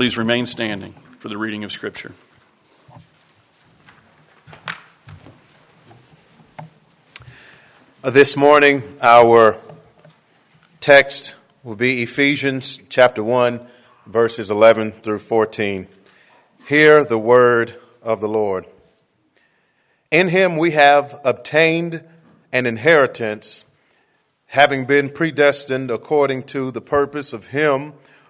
Please remain standing for the reading of Scripture. This morning, our text will be Ephesians chapter 1, verses 11 through 14. Hear the word of the Lord. In him we have obtained an inheritance, having been predestined according to the purpose of him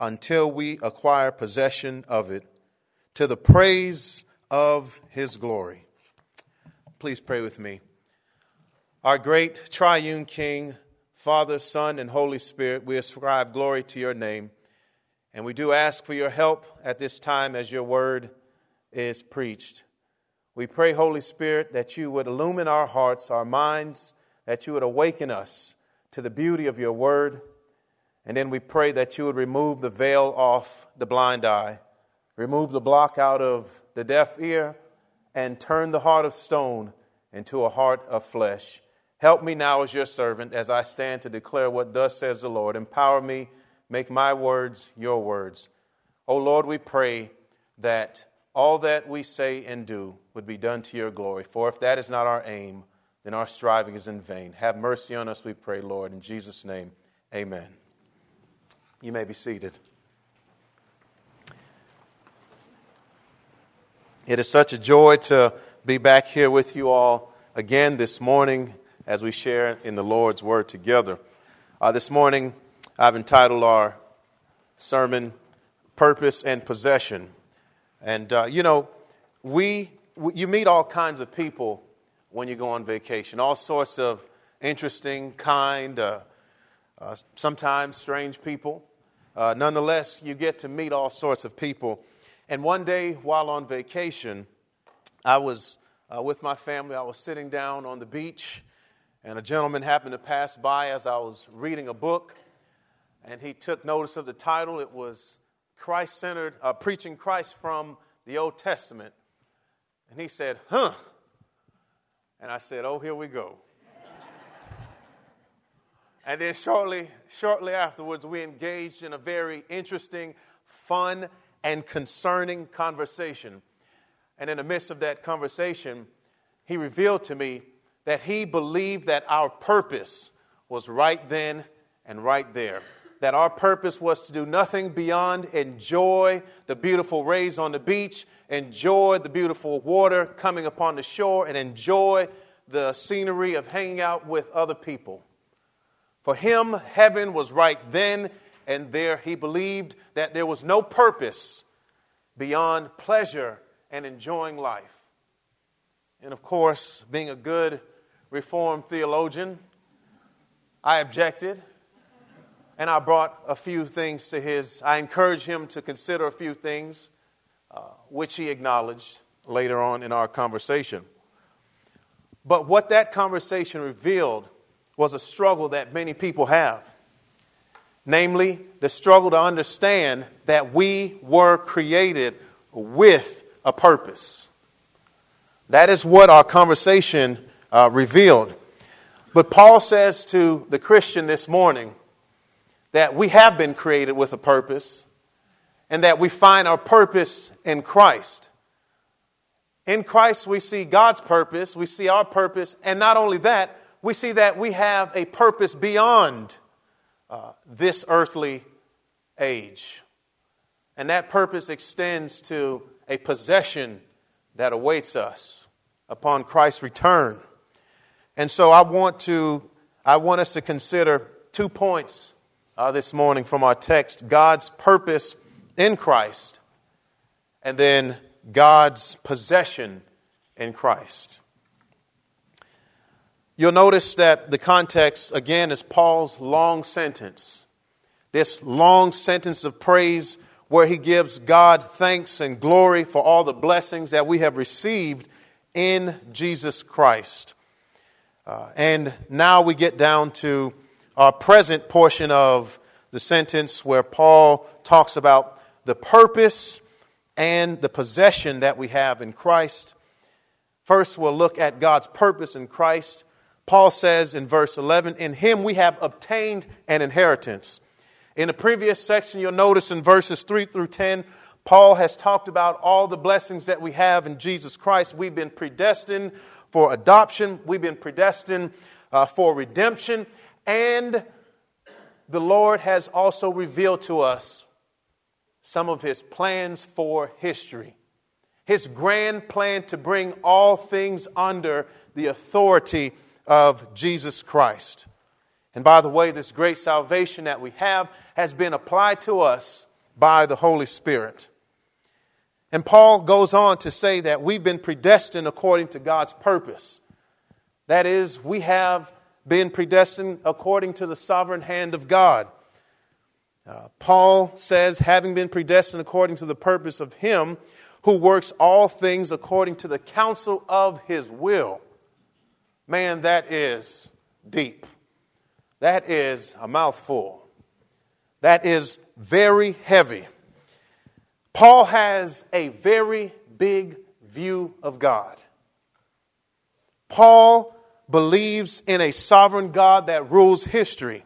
until we acquire possession of it, to the praise of his glory. Please pray with me. Our great triune King, Father, Son, and Holy Spirit, we ascribe glory to your name. And we do ask for your help at this time as your word is preached. We pray, Holy Spirit, that you would illumine our hearts, our minds, that you would awaken us to the beauty of your word. And then we pray that you would remove the veil off the blind eye, remove the block out of the deaf ear, and turn the heart of stone into a heart of flesh. Help me now as your servant as I stand to declare what thus says the Lord. Empower me, make my words your words. O Lord, we pray that all that we say and do would be done to your glory. For if that is not our aim, then our striving is in vain. Have mercy on us, we pray, Lord. In Jesus' name, amen. You may be seated. It is such a joy to be back here with you all again this morning as we share in the Lord's Word together. Uh, this morning, I've entitled our sermon, Purpose and Possession. And, uh, you know, we, you meet all kinds of people when you go on vacation, all sorts of interesting, kind, uh, uh sometimes strange people. Uh, nonetheless, you get to meet all sorts of people. And one day while on vacation, I was uh, with my family. I was sitting down on the beach and a gentleman happened to pass by as I was reading a book, and he took notice of the title. It was Christ centered, uh, Preaching Christ from the Old Testament. And he said, Huh. And I said, Oh, here we go. And then shortly, shortly afterwards, we engaged in a very interesting, fun, and concerning conversation. And in the midst of that conversation, he revealed to me that he believed that our purpose was right then and right there. That our purpose was to do nothing beyond enjoy the beautiful rays on the beach, enjoy the beautiful water coming upon the shore, and enjoy the scenery of hanging out with other people. For him, heaven was right then and there. He believed that there was no purpose beyond pleasure and enjoying life. And of course, being a good Reformed theologian. I objected, and I brought a few things to his. I encouraged him to consider a few things, uh, which he acknowledged later on in our conversation. But what that conversation revealed was a struggle that many people have. Namely, the struggle to understand that we were created with a purpose. That is what our conversation uh, revealed. But Paul says to the Christian this morning that we have been created with a purpose and that we find our purpose in Christ. In Christ, we see God's purpose, we see our purpose, and not only that, we see that we have a purpose beyond uh, this earthly age. And that purpose extends to a possession that awaits us upon Christ's return. And so I want to I want us to consider two points uh, this morning from our text God's purpose in Christ, and then God's possession in Christ. You'll notice that the context, again, is Paul's long sentence. This long sentence of praise where he gives God thanks and glory for all the blessings that we have received in Jesus Christ. Uh, and now we get down to our present portion of the sentence where Paul talks about the purpose and the possession that we have in Christ. First, we'll look at God's purpose in Christ. Paul says in verse 11, In him we have obtained an inheritance. In the previous section, you'll notice in verses 3 through 10, Paul has talked about all the blessings that we have in Jesus Christ. We've been predestined for adoption, we've been predestined uh, for redemption, and the Lord has also revealed to us some of his plans for history. His grand plan to bring all things under the authority of Jesus Christ. And by the way, this great salvation that we have has been applied to us by the Holy Spirit. And Paul goes on to say that we've been predestined according to God's purpose. That is, we have been predestined according to the sovereign hand of God. Uh, Paul says, having been predestined according to the purpose of Him who works all things according to the counsel of His will. Man, that is deep. That is a mouthful. That is very heavy. Paul has a very big view of God. Paul believes in a sovereign God that rules history.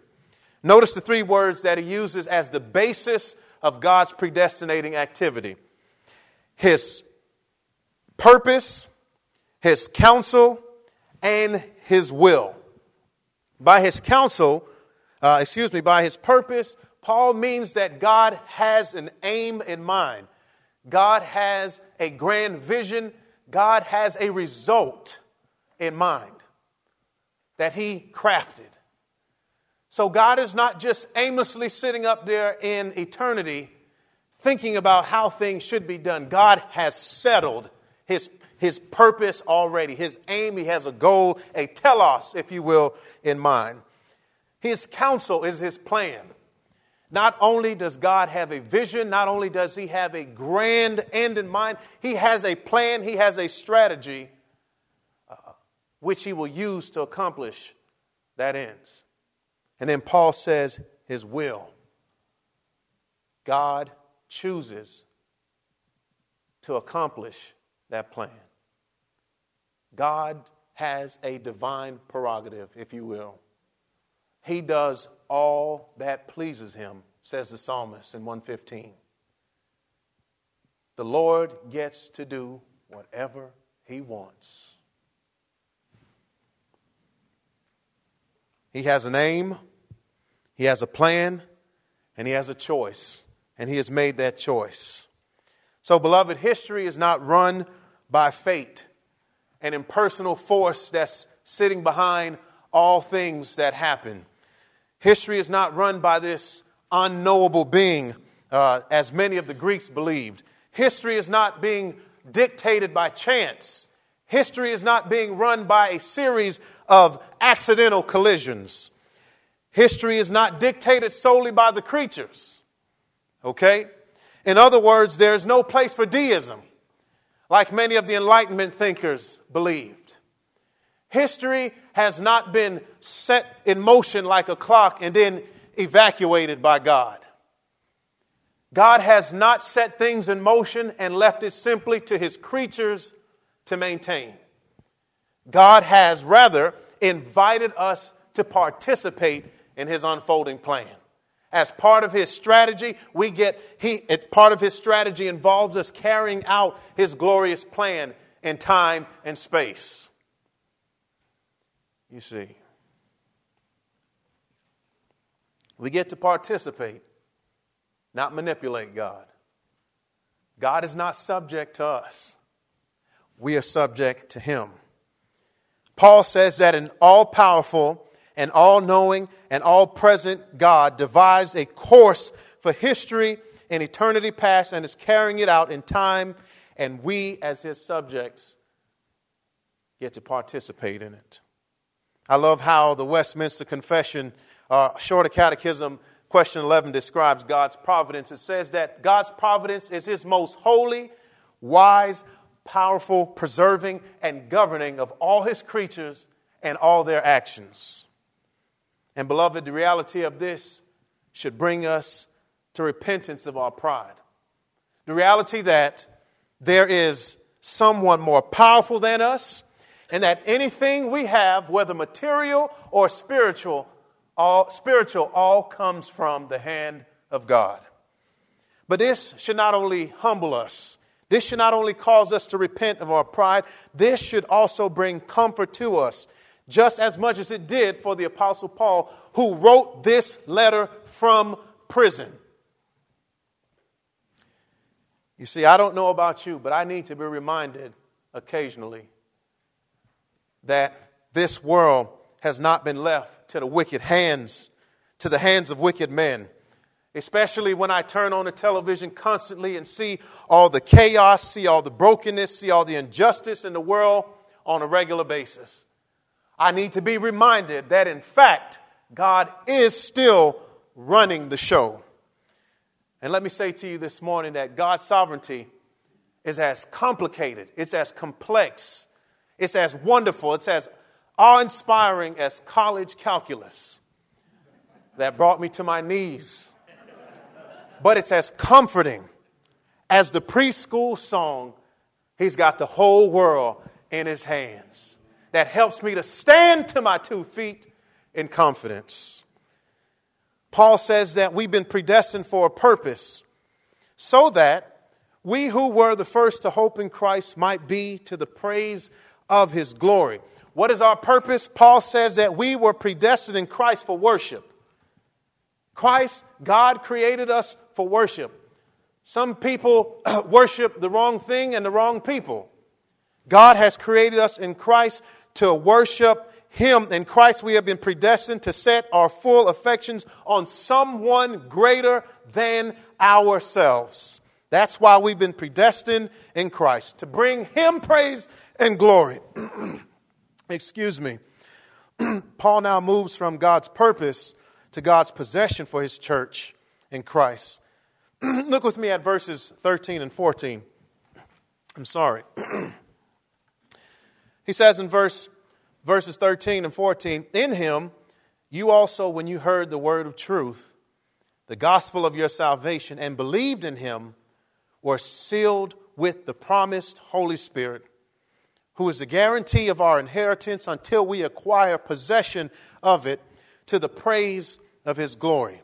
Notice the three words that he uses as the basis of God's predestinating activity His purpose, His counsel, and His will. By His counsel, uh, excuse me, by His purpose, Paul means that God has an aim in mind. God has a grand vision. God has a result in mind that He crafted. So God is not just aimlessly sitting up there in eternity thinking about how things should be done. God has settled His, his purpose already, His aim. He has a goal, a telos, if you will, in mind. His counsel is His plan. Not only does God have a vision, not only does He have a grand end in mind, He has a plan, He has a strategy uh, which He will use to accomplish that ends. And then Paul says, His will. God chooses to accomplish that plan. God has a divine prerogative, if you will. He does all that pleases him, says the psalmist in 115. The Lord gets to do whatever he wants. He has an aim, he has a plan, and he has a choice, and he has made that choice. So, beloved, history is not run by fate, an impersonal force that's sitting behind all things that happen. History is not run by this unknowable being, uh, as many of the Greeks believed. History is not being dictated by chance. History is not being run by a series of accidental collisions. History is not dictated solely by the creatures. Okay? In other words, there is no place for deism, like many of the Enlightenment thinkers believed. History has not been set in motion like a clock and then evacuated by God. God has not set things in motion and left it simply to his creatures to maintain. God has rather invited us to participate in his unfolding plan. As part of his strategy, we get he it's part of his strategy involves us carrying out his glorious plan in time and space. You see, we get to participate, not manipulate God. God is not subject to us, we are subject to Him. Paul says that an all powerful and all knowing and all present God devised a course for history in eternity past and is carrying it out in time, and we, as His subjects, get to participate in it. I love how the Westminster Confession, uh, Shorter Catechism, question 11 describes God's providence. It says that God's providence is his most holy, wise, powerful, preserving, and governing of all his creatures and all their actions. And, beloved, the reality of this should bring us to repentance of our pride. The reality that there is someone more powerful than us, and that anything we have, whether material or spiritual, all spiritual all comes from the hand of God. But this should not only humble us, this should not only cause us to repent of our pride, this should also bring comfort to us, just as much as it did for the Apostle Paul, who wrote this letter from prison. You see, I don't know about you, but I need to be reminded occasionally that this world has not been left to the wicked hands, to the hands of wicked men. Especially when I turn on the television constantly and see all the chaos, see all the brokenness, see all the injustice in the world on a regular basis. I need to be reminded that, in fact, God is still running the show. And let me say to you this morning that God's sovereignty is as complicated, it's as complex, it's as wonderful, it's as awe inspiring as college calculus that brought me to my knees. But it's as comforting as the preschool song, He's got the whole world in His hands, that helps me to stand to my two feet in confidence. Paul says that we've been predestined for a purpose so that we who were the first to hope in Christ might be to the praise of his glory. What is our purpose? Paul says that we were predestined in Christ for worship. Christ, God created us for worship. Some people worship the wrong thing and the wrong people. God has created us in Christ to worship him in Christ, we have been predestined to set our full affections on someone greater than ourselves. That's why we've been predestined in Christ, to bring Him praise and glory. Excuse me. Paul now moves from God's purpose to God's possession for His church in Christ. Look with me at verses 13 and 14. I'm sorry. He says in verse verses 13 and 14 In him, you also, when you heard the word of truth, the gospel of your salvation, and believed in him, were sealed with the promised Holy Spirit, who is the guarantee of our inheritance until we acquire possession of it to the praise of his glory.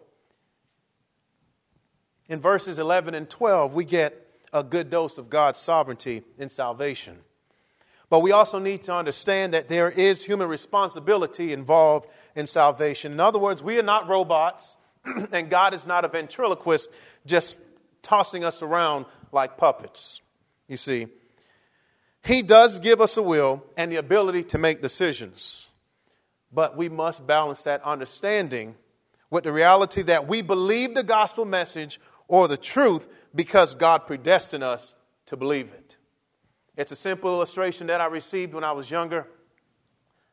In verses 11 and 12, we get a good dose of God's sovereignty in salvation. But we also need to understand that there is human responsibility involved in salvation. In other words, we are not robots, and God is not a ventriloquist just tossing us around like puppets. You see, He does give us a will and the ability to make decisions. But we must balance that understanding with the reality that we believe the gospel message or the truth because God predestined us to believe it. It's a simple illustration that I received when I was younger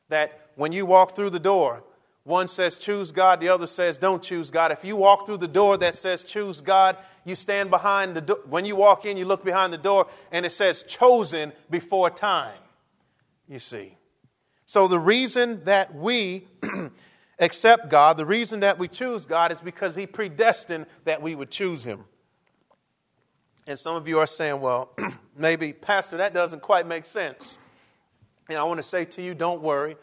that when you walk through the door, one says choose God, the other says don't choose God. If you walk through the door that says choose God, you stand behind the door. When you walk in, you look behind the door and it says chosen before time. You see. So the reason that we accept God, the reason that we choose God is because He predestined that we would choose Him. And some of you are saying, well, maybe, Pastor, that doesn't quite make sense. And I want to say to you, don't worry,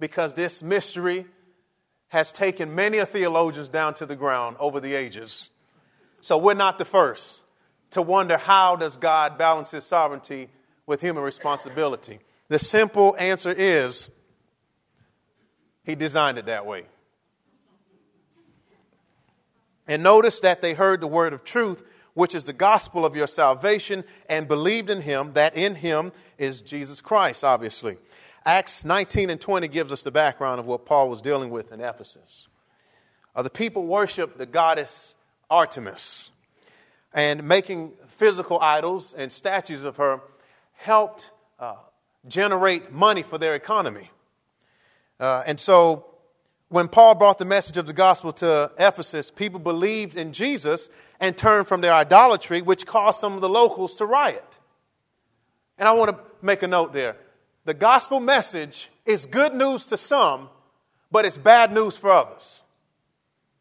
because this mystery has taken many a theologians down to the ground over the ages. So we're not the first to wonder how does God balance his sovereignty with human responsibility. The simple answer is he designed it that way. And notice that they heard the word of truth which is the gospel of your salvation, and believed in him, that in him is Jesus Christ, obviously. Acts 19 and 20 gives us the background of what Paul was dealing with in Ephesus. Uh, the people worshiped the goddess Artemis, and making physical idols and statues of her helped uh, generate money for their economy. Uh, and so when Paul brought the message of the gospel to Ephesus, people believed in Jesus and turn from their idolatry, which caused some of the locals to riot. And I want to make a note there. The gospel message is good news to some, but it's bad news for others.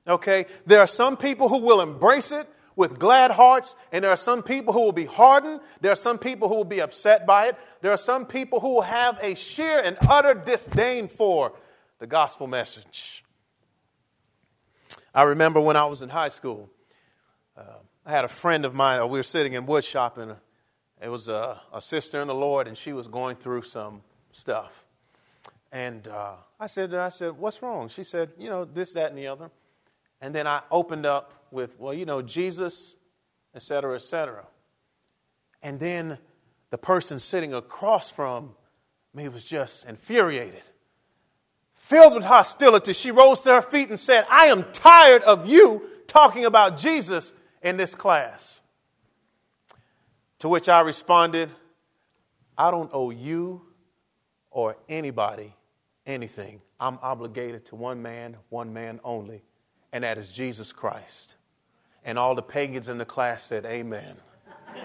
Okay? There are some people who will embrace it with glad hearts, and there are some people who will be hardened. There are some people who will be upset by it. There are some people who will have a sheer and utter disdain for the gospel message. I remember when I was in high school, I had a friend of mine, we were sitting in wood shopping. It was a, a, sister in the Lord, and she was going through some stuff. And uh, I said, I said, what's wrong? She said, you know, this, that, and the other. And then I opened up with, well, you know, Jesus, et cetera, et cetera. And then the person sitting across from me was just infuriated filled with hostility, she rose to her feet and said, I am tired of you talking about Jesus in this class. To which I responded, I don't owe you or anybody anything. I'm obligated to one man, one man only, and that is Jesus Christ. And all the pagans in the class said, Amen.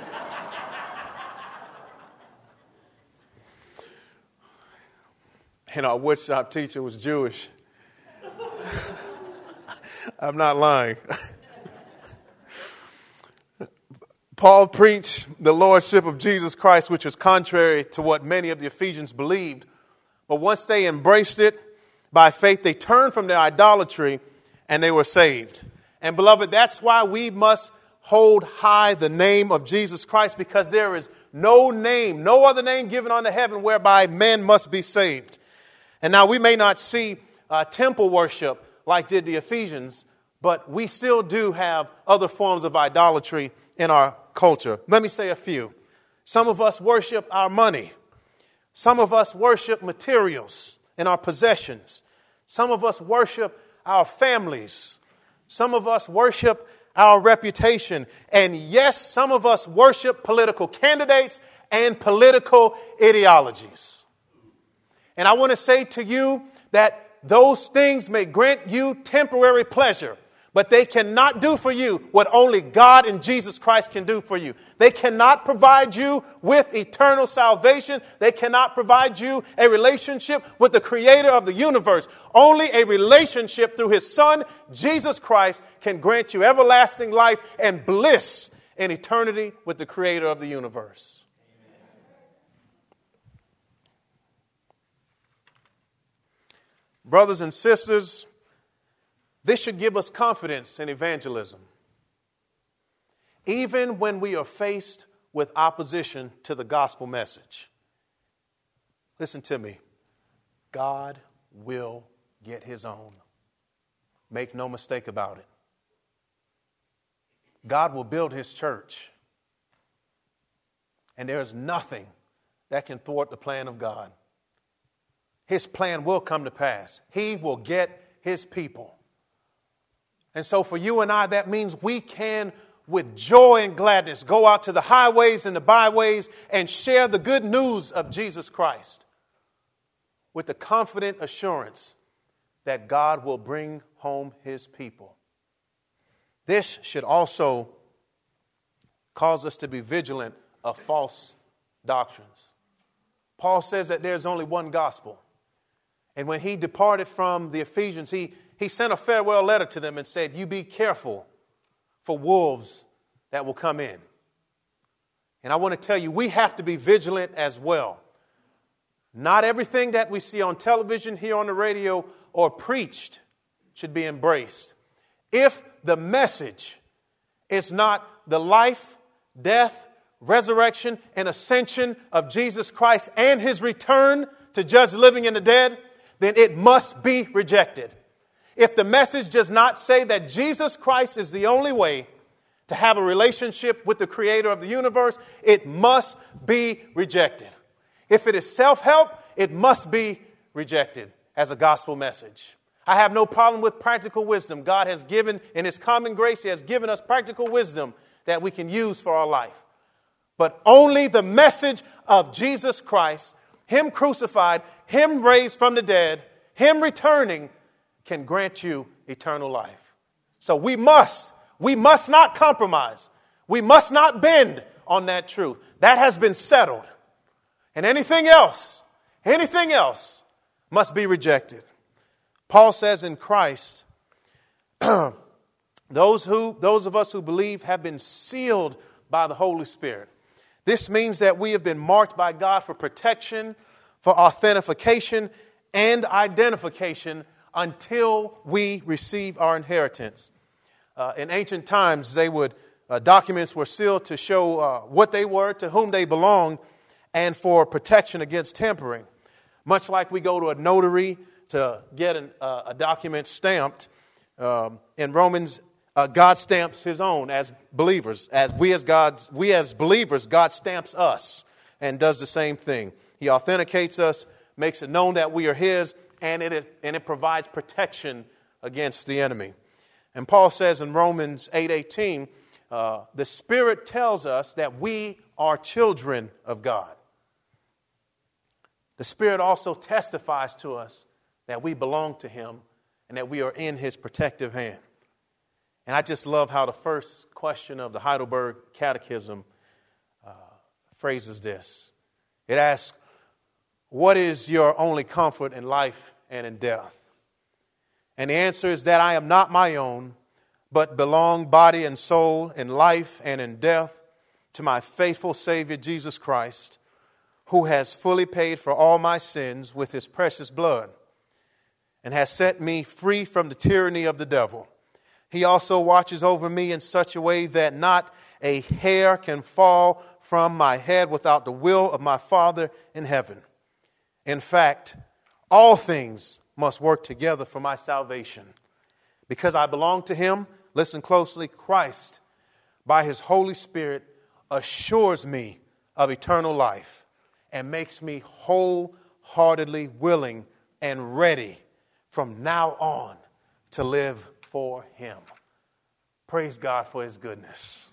and our woodshop teacher was Jewish. I'm not lying. Paul preached the lordship of Jesus Christ, which was contrary to what many of the Ephesians believed. But once they embraced it by faith, they turned from their idolatry and they were saved. And beloved, that's why we must hold high the name of Jesus Christ because there is no name, no other name given unto heaven whereby men must be saved. And now we may not see uh, temple worship like did the Ephesians, but we still do have other forms of idolatry in our culture. Let me say a few. Some of us worship our money. Some of us worship materials and our possessions. Some of us worship our families. Some of us worship our reputation. And yes, some of us worship political candidates and political ideologies. And I want to say to you that those things may grant you temporary pleasure, but they cannot do for you what only God and Jesus Christ can do for you. They cannot provide you with eternal salvation. They cannot provide you a relationship with the creator of the universe. Only a relationship through his son, Jesus Christ, can grant you everlasting life and bliss in eternity with the creator of the universe. Brothers and sisters, this should give us confidence in evangelism. Even when we are faced with opposition to the gospel message. Listen to me. God will get his own. Make no mistake about it. God will build his church. And there is nothing that can thwart the plan of God his plan will come to pass. He will get his people. And so, for you and I, that means we can, with joy and gladness, go out to the highways and the byways and share the good news of Jesus Christ with the confident assurance that God will bring home his people. This should also cause us to be vigilant of false doctrines. Paul says that there's only one gospel. And when he departed from the Ephesians, he, he sent a farewell letter to them and said, You be careful for wolves that will come in. And I want to tell you, we have to be vigilant as well. Not everything that we see on television, here on the radio, or preached should be embraced. If the message is not the life, death, resurrection, and ascension of Jesus Christ and his return to judge the living and the dead, then it must be rejected. If the message does not say that Jesus Christ is the only way to have a relationship with the creator of the universe, it must be rejected. If it is self help, it must be rejected as a gospel message. I have no problem with practical wisdom. God has given, in His common grace, He has given us practical wisdom that we can use for our life. But only the message of Jesus Christ, Him crucified, him raised from the dead, Him returning, can grant you eternal life. So we must, we must not compromise. We must not bend on that truth. That has been settled. And anything else, anything else must be rejected. Paul says in Christ, those, who, those of us who believe have been sealed by the Holy Spirit. This means that we have been marked by God for protection, for authentication, and identification until we receive our inheritance. Uh, in ancient times, they would uh, documents were sealed to show uh, what they were, to whom they belonged, and for protection against tampering. Much like we go to a notary to get an, uh, a document stamped, um, in Romans, uh, God stamps His own as believers. As we as God's, we as believers, God stamps us and does the same thing. He authenticates us, makes it known that we are His, and it, and it provides protection against the enemy. And Paul says in Romans 8:18, uh, the Spirit tells us that we are children of God. The Spirit also testifies to us that we belong to Him and that we are in His protective hand. And I just love how the first question of the Heidelberg Catechism uh, phrases this. It asks, What is your only comfort in life and in death? And the answer is that I am not my own, but belong body and soul in life and in death to my faithful Savior Jesus Christ, who has fully paid for all my sins with his precious blood and has set me free from the tyranny of the devil. He also watches over me in such a way that not a hair can fall from my head without the will of my Father in heaven. In fact, all things must work together for my salvation. Because I belong to Him, listen closely, Christ, by His Holy Spirit, assures me of eternal life and makes me wholeheartedly willing and ready from now on to live for Him. Praise God for His goodness.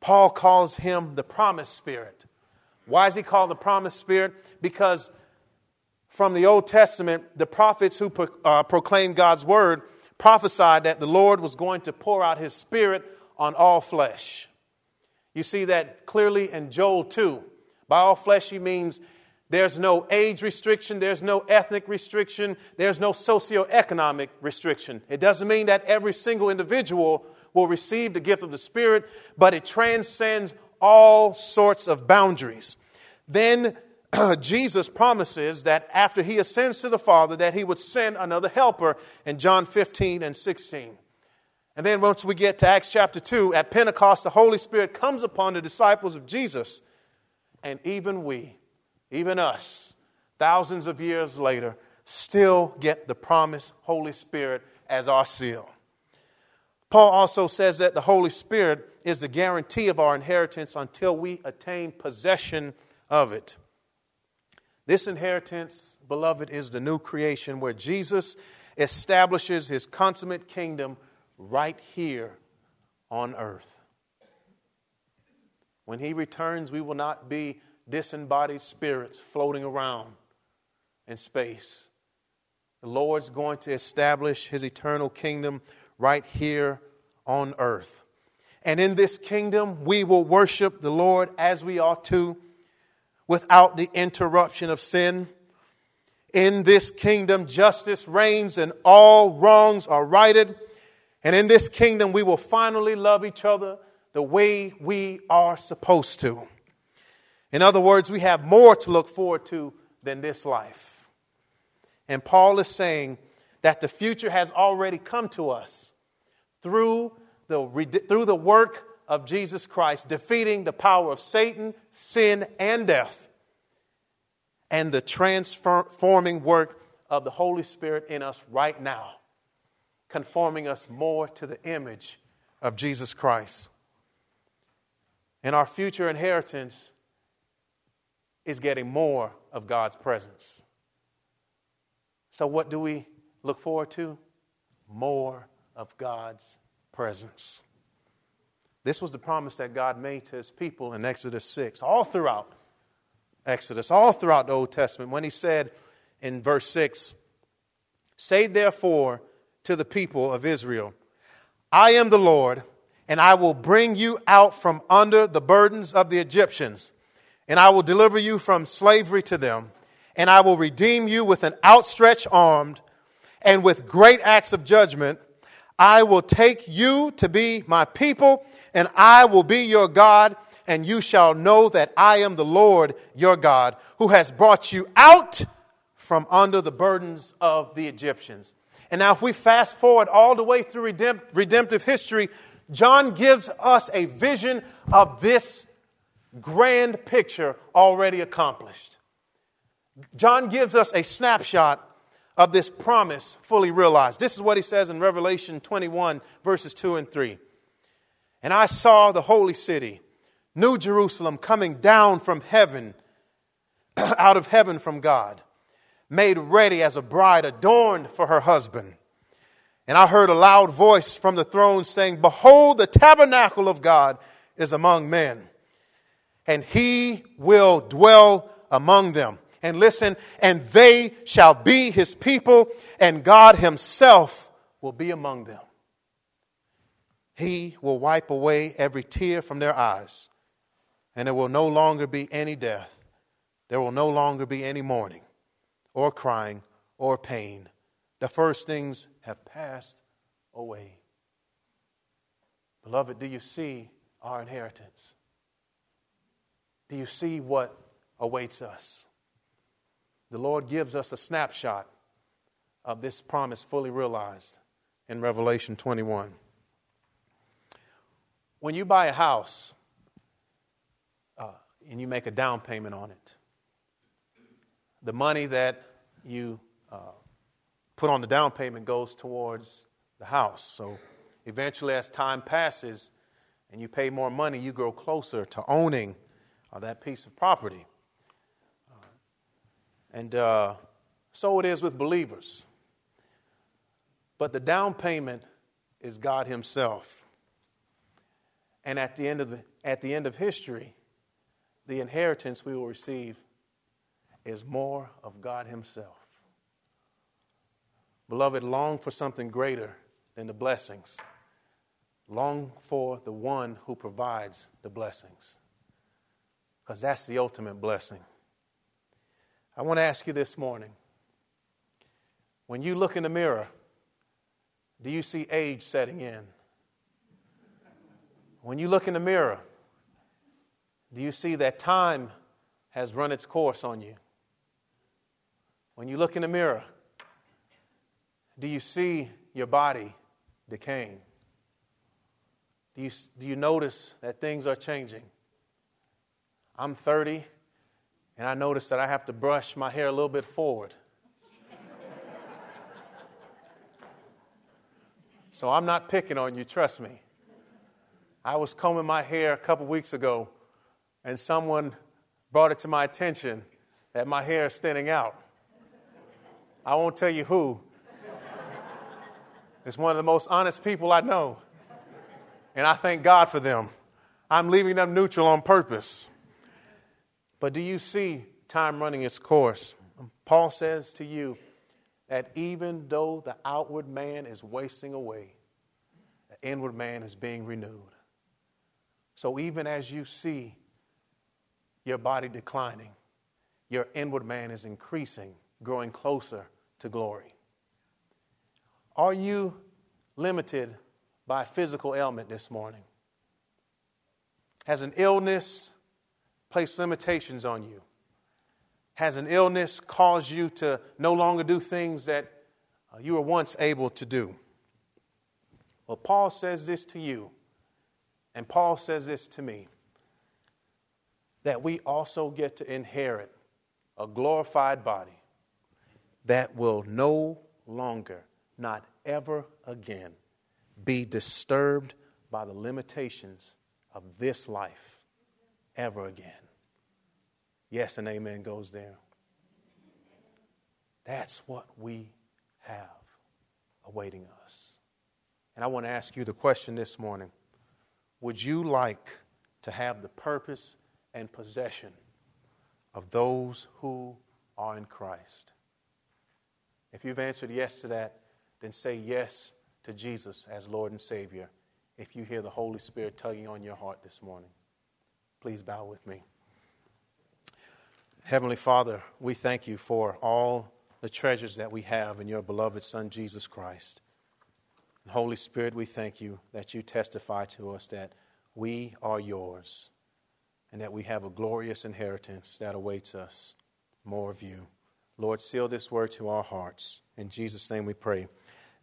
Paul calls Him the promised Spirit. Why is He called the promised Spirit? Because from the Old Testament, the prophets who pro- uh, proclaimed God's word prophesied that the Lord was going to pour out his spirit on all flesh. You see that clearly in Joel 2. By all flesh, he means there's no age restriction, there's no ethnic restriction, there's no socioeconomic restriction. It doesn't mean that every single individual will receive the gift of the Spirit, but it transcends all sorts of boundaries. Then Jesus promises that after he ascends to the Father, that he would send another helper in John 15 and 16. And then once we get to Acts chapter 2, at Pentecost, the Holy Spirit comes upon the disciples of Jesus. And even we, even us, thousands of years later, still get the promised Holy Spirit as our seal. Paul also says that the Holy Spirit is the guarantee of our inheritance until we attain possession of it. This inheritance, beloved, is the new creation where Jesus establishes his consummate kingdom right here on earth. When he returns, we will not be disembodied spirits floating around in space. The Lord's going to establish his eternal kingdom right here on earth. And in this kingdom, we will worship the Lord as we ought to without the interruption of sin. In this kingdom, justice reigns and all wrongs are righted. And in this kingdom, we will finally love each other the way we are supposed to. In other words, we have more to look forward to than this life. And Paul is saying that the future has already come to us through the, through the work of Jesus Christ, defeating the power of Satan, sin, and death, and the transforming work of the Holy Spirit in us right now, conforming us more to the image of Jesus Christ. And our future inheritance is getting more of God's presence. So, what do we look forward to? More of God's presence. This was the promise that God made to his people in Exodus 6, all throughout Exodus, all throughout the Old Testament, when he said in verse 6, Say therefore to the people of Israel, I am the Lord, and I will bring you out from under the burdens of the Egyptians, and I will deliver you from slavery to them, and I will redeem you with an outstretched arm and with great acts of judgment. I will take you to be my people, and I will be your God, and you shall know that I am the Lord your God, who has brought you out from under the burdens of the Egyptians. And now, if we fast forward all the way through redemptive history, John gives us a vision of this grand picture already accomplished. John gives us a snapshot of this promise fully realized. This is what he says in Revelation 21, verses 2 and 3. And I saw the holy city, New Jerusalem, coming down from heaven, out of heaven from God, made ready as a bride adorned for her husband. And I heard a loud voice from the throne saying, Behold, the tabernacle of God is among men, and he will dwell among them and listen, and they shall be his people, and God himself will be among them. He will wipe away every tear from their eyes, and there will no longer be any death. There will no longer be any mourning, or crying, or pain. The first things have passed away. Beloved, do you see our inheritance? Do you see what awaits us? the Lord gives us a snapshot of this promise fully realized in Revelation 21. When you buy a house uh, and you make a down payment on it, the money that you uh, put on the down payment goes towards the house. So eventually, as time passes and you pay more money, you grow closer to owning uh, that piece of property. And uh, so it is with believers. But the down payment is God Himself. And at the end of, the, at the end of history, the inheritance we will receive is more of God Himself. Beloved, long for something greater than the blessings. Long for the one who provides the blessings. Because that's the ultimate blessing. I want to ask you this morning when you look in the mirror, do you see age setting in? When you look in the mirror, do you see that time has run its course on you? When you look in the mirror, do you see your body decaying? Do you, do you notice that things are changing? I'm 30 and I notice that I have to brush my hair a little bit forward. so I'm not picking on you, trust me. I was combing my hair a couple weeks ago, and someone brought it to my attention that my hair is thinning out. I won't tell you who. It's one of the most honest people I know, and I thank God for them. I'm leaving them neutral on purpose. But do you see time running its course? Paul says to you that even though the outward man is wasting away, the inward man is being renewed. So even as you see your body declining, your inward man is increasing, growing closer to glory. Are you limited by physical ailment this morning? Has an illness placed limitations on you? Has an illness caused you to no longer do things that uh, you were once able to do? Well, Paul says this to you, and Paul says this to me that we also get to inherit a glorified body that will no longer, not ever again, be disturbed by the limitations of this life ever again. Yes and amen goes there. That's what we have awaiting us. And I want to ask you the question this morning Would you like to have the purpose and possession of those who are in Christ? If you've answered yes to that, then say yes to Jesus as Lord and Savior. If you hear the Holy Spirit tugging on your heart this morning, please bow with me. Heavenly Father, we thank you for all the treasures that we have in your beloved Son, Jesus Christ. And Holy Spirit, we thank you that you testify to us that we are yours and that we have a glorious inheritance that awaits us. More of you. Lord, seal this word to our hearts. In Jesus' name we pray.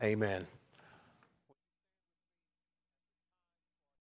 Amen.